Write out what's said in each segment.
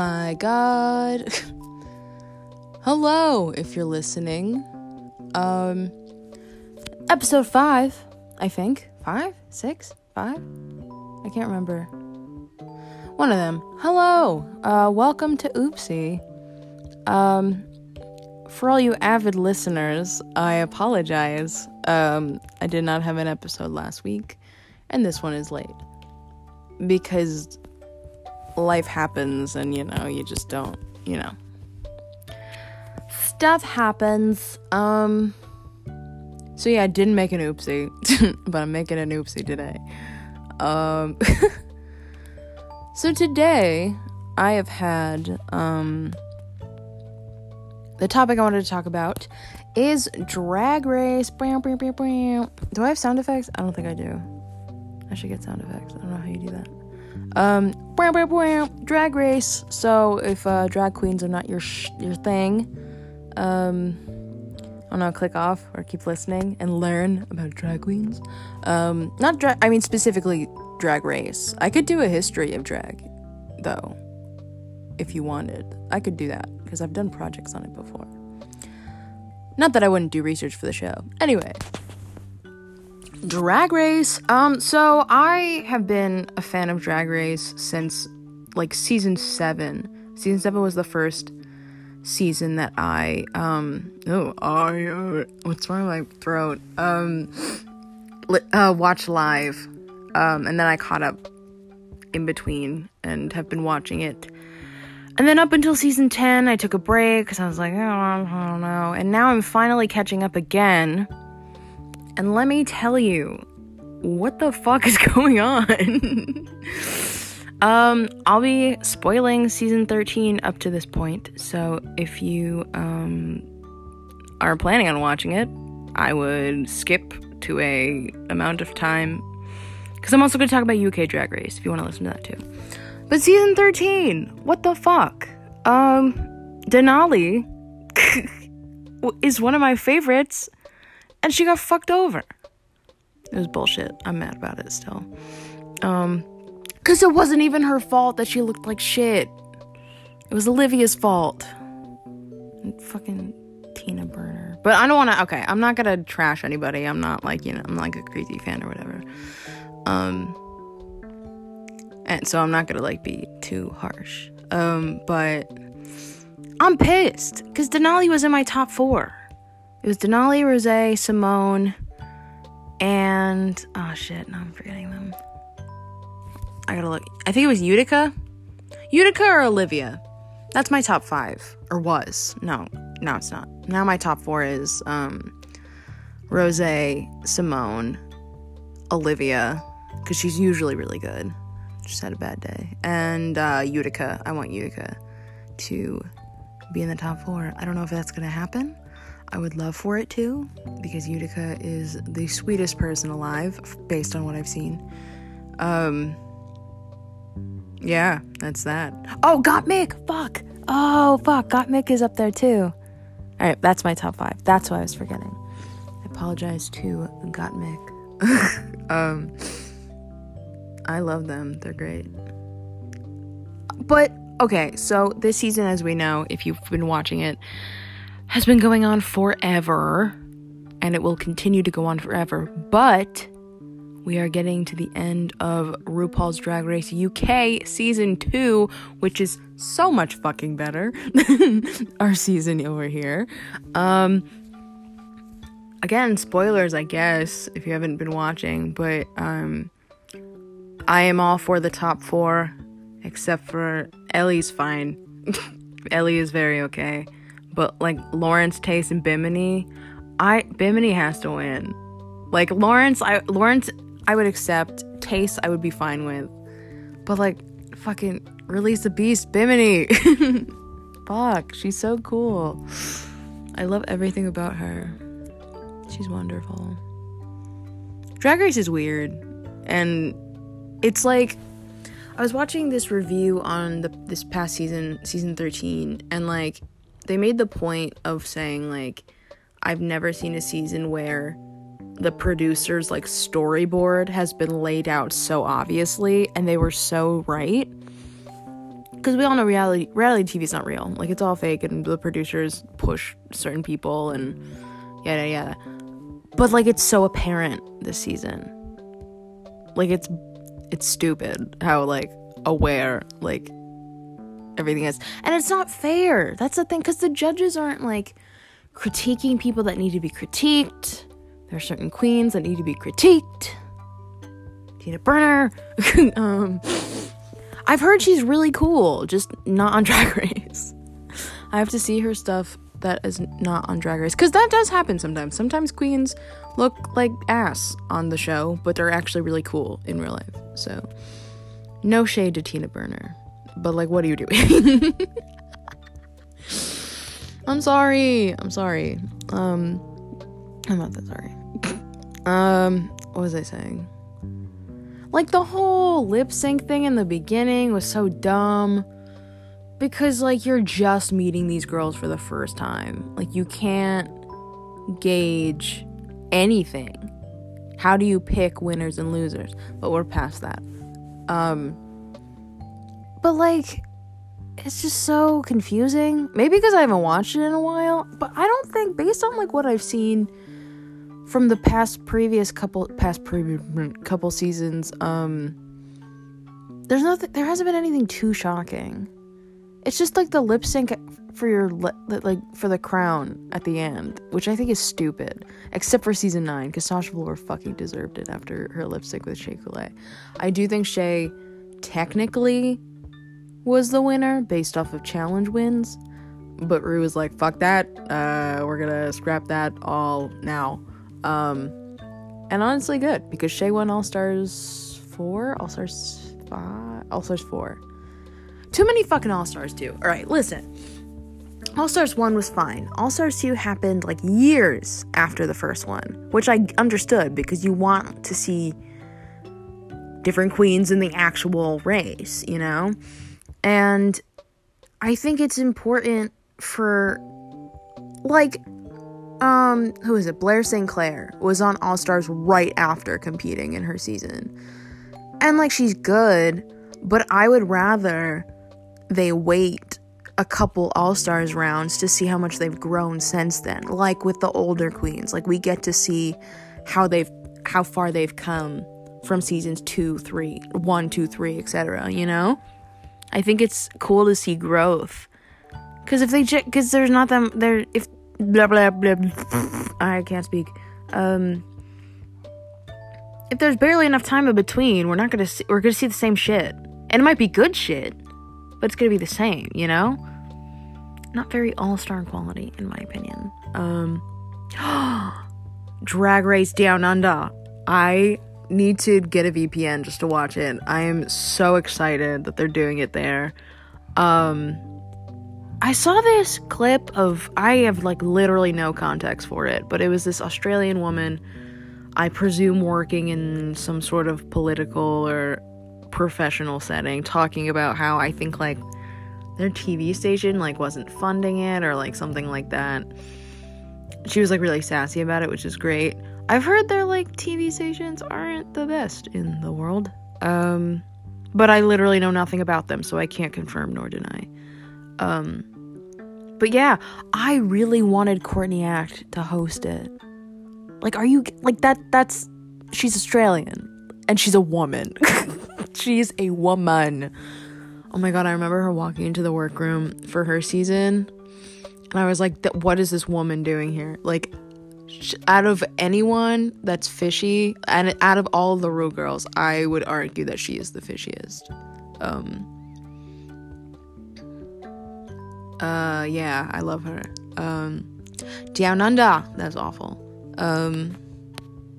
my god. Hello, if you're listening. Um, episode five, I think. Five, six, five. I can't remember. One of them. Hello. Uh, welcome to Oopsie. Um, for all you avid listeners, I apologize. Um, I did not have an episode last week, and this one is late because life happens, and you know, you just don't, you know. Stuff happens. Um, so yeah, I didn't make an oopsie, but I'm making an oopsie today. Um, so today I have had um the topic I wanted to talk about is drag race. Do I have sound effects? I don't think I do. I should get sound effects. I don't know how you do that. Um, drag race. So if uh, drag queens are not your sh- your thing, um, I don't know, click off or keep listening and learn about drag queens. Um, not drag. I mean specifically drag race. I could do a history of drag, though, if you wanted. I could do that because I've done projects on it before. Not that I wouldn't do research for the show. Anyway, Drag Race. Um, so I have been a fan of Drag Race since like season seven. Season seven was the first season that I um oh I uh, what's wrong with my throat um li- uh watch live um and then I caught up in between and have been watching it and then up until season 10 I took a break because I was like oh, I don't know and now I'm finally catching up again and let me tell you what the fuck is going on Um, I'll be spoiling season 13 up to this point. So if you um are planning on watching it, I would skip to a amount of time cuz I'm also going to talk about UK Drag Race if you want to listen to that too. But season 13, what the fuck? Um Denali is one of my favorites and she got fucked over. It was bullshit. I'm mad about it still. Um because it wasn't even her fault that she looked like shit. It was Olivia's fault. And fucking Tina Burner. But I don't want to. Okay, I'm not gonna trash anybody. I'm not like you know. I'm like a crazy fan or whatever. Um. And so I'm not gonna like be too harsh. Um. But I'm pissed because Denali was in my top four. It was Denali, Rose, Symone, and oh shit. Now I'm forgetting them. I gotta look. I think it was Utica. Utica or Olivia. That's my top five. Or was. No, no, it's not. Now my top four is um Rose, Symone, Olivia, because she's usually really good. Just had a bad day. And uh, Utica. I want Utica to be in the top four. I don't know if that's gonna happen. I would love for it to, because Utica is the sweetest person alive, based on what I've seen. Um, yeah, that's that. Oh, Got Gottmik! Fuck! Oh, fuck! Got Gottmik is up there too. Alright, that's my top five. That's what I was forgetting. I apologize to Gottmik. um, I love them. They're great. But, okay, so this season, as we know, if you've been watching it, has been going on forever. And it will continue to go on forever. But we are getting to the end of RuPaul's Drag Race UK season 2, which is so much fucking better our season over here. Um again, spoilers I guess if you haven't been watching, but um I am all for the top 4 except for Ellie's fine. Ellie is very okay. But like Lawrence, Tayce and Bimini, I Bimini has to win. Like Lawrence, I Lawrence I would accept. Tayce, I would be fine with. But like, fucking release the beast, Bimini. Fuck, she's so cool. I love everything about her. She's wonderful. Drag Race is weird, and it's like I was watching this review on the this past season, season thirteen, and like they made the point of saying like I've never seen a season where the producer's like storyboard has been laid out so obviously and they were so right because we all know reality reality TV is not real. Like it's all fake, and the producers push certain people and yada yada. But like it's so apparent this season. Like it's it's stupid how like aware like everything is, and it's not fair. That's the thing, because the judges aren't like critiquing people that need to be critiqued. There are certain queens that need to be critiqued. Tina Burner. um, I've heard she's really cool, just not on Drag Race. I have to see her stuff that is not on Drag Race because that does happen sometimes. Sometimes queens look like ass on the show, but they're actually really cool in real life. So, no shade to Tina Burner, but like, what are you doing? I'm sorry. I'm sorry. Um, I'm not that sorry. Um, what was I saying? Like the whole lip sync thing in the beginning was so dumb because like you're just meeting these girls for the first time. Like you can't gauge anything. How do you pick winners and losers? But we're past that. Um but like it's just so confusing. Maybe because I haven't watched it in a while, but I don't think based on like what I've seen from the past previous couple past previous couple seasons um there's nothing there hasn't been anything too shocking it's just like the lip sync for your li- like for the crown at the end which i think is stupid except for season 9 because sasha velour fucking deserved it after her lip sync with shea coulee i do think Shea technically was the winner based off of challenge wins but Ru was like, fuck that. Uh, we're gonna scrap that all now. Um, and honestly, good because Shea won All Stars four, All Stars five, All Stars four. Too many fucking All Stars too. All right, listen. All Stars 1 was fine. All Stars 2 happened like years after the first one, which I understood because you want to see different queens in the actual race, you know? And I think it's important for like um who is it? Blair st clair was on all stars right after competing in her season. And like she's good but i would rather they wait a couple all stars rounds to see how much they've grown since then like with the older queens. Like we get to see how they've how far they've come from seasons two three one two three etc you know i think it's cool to see growth because if they check, because there's not them there if blah blah blah. I can't speak. Um, if there's barely enough time in between, we're not gonna see. We're gonna see the same shit, and it might be good shit, but it's gonna be the same. You know, not very all star quality, in my opinion. Um, Drag Race Down Under. I need to get a VPN just to watch it. I am so excited that they're doing it there. Um, I saw this clip of I have like literally no context for it, but it was this Australian woman, I presume working in some sort of political or professional setting, talking about how I think like their TV station like wasn't funding it or like something like that. She was like really sassy about it, which is great. I've heard their like TV stations aren't the best in the world. Um but I literally know nothing about them, so I can't confirm nor deny. Um but yeah, I really wanted Courtney Act to host it. Like, are you like that? That's she's Australian and she's a woman. she's a woman. Oh my god, I remember her walking into the workroom for her season, and I was like, "What is this woman doing here?" Like, out of anyone that's fishy, and out of all the Ru girls, I would argue that she is the fishiest. Um, uh, yeah, I love her. Um. That's awful. Um,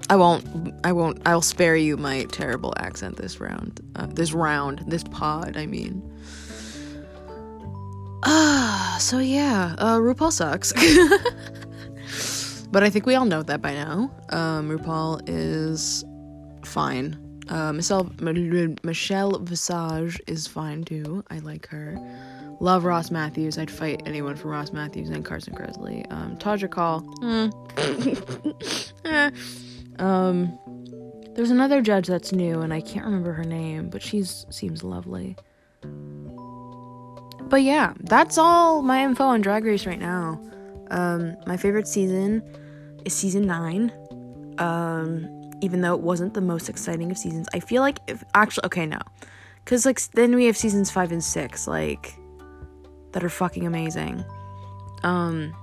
I won't. I won't. I'll spare you my terrible accent this round. Uh, this round. This pod. I mean. Ah. Uh, so yeah. Uh, RuPaul sucks. but I think we all know that by now. Um, RuPaul is fine. Uh, Michelle Michelle Visage is fine too. I like her. Love Ross Mathews. I'd fight anyone for Ross Mathews and Carson Kressley. Um, Todrick Hall. Mm. eh. um, there's another judge that's new, and I can't remember her name, but she seems lovely. but yeah, that's all my info on Drag Race right now. Um, my favorite season is season nine. Um, even though it wasn't the most exciting of seasons, I feel like if actually okay no, because like then we have seasons five and six like that are fucking amazing. Um,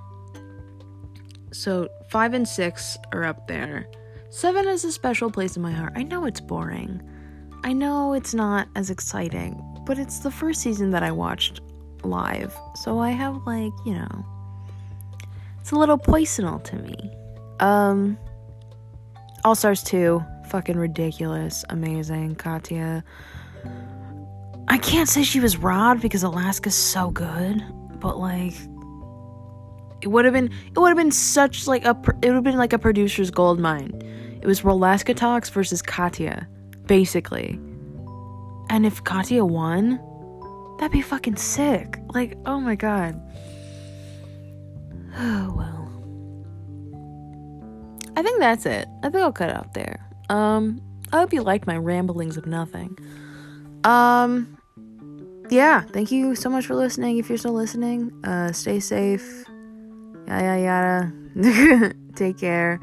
so five and six are up there. Seven is a special place in my heart. I know it's boring. I know it's not as exciting, but it's the first season that I watched live. So I have like, you know, it's a little personal to me. Um All Stars 2, fucking ridiculous, amazing. Katya. I can't say she was robbed because Alaska's so good, but like it would have been it would have been such like a it would have been like a producer's gold mine. It was Alaska Talks versus Katya, basically. And if Katya won, that'd be fucking sick. Like, oh my god. Oh well. I think that's it. I think I'll cut it out there. Um, I hope you liked my ramblings of nothing. Um, yeah, thank you so much for listening. If you're still listening, uh, stay safe. Yada yada. Take care.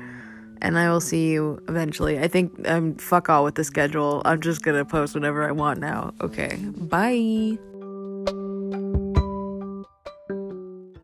And I will see you eventually. I think I'm fuck all with the schedule. I'm just gonna post whenever I want now. Okay. Bye.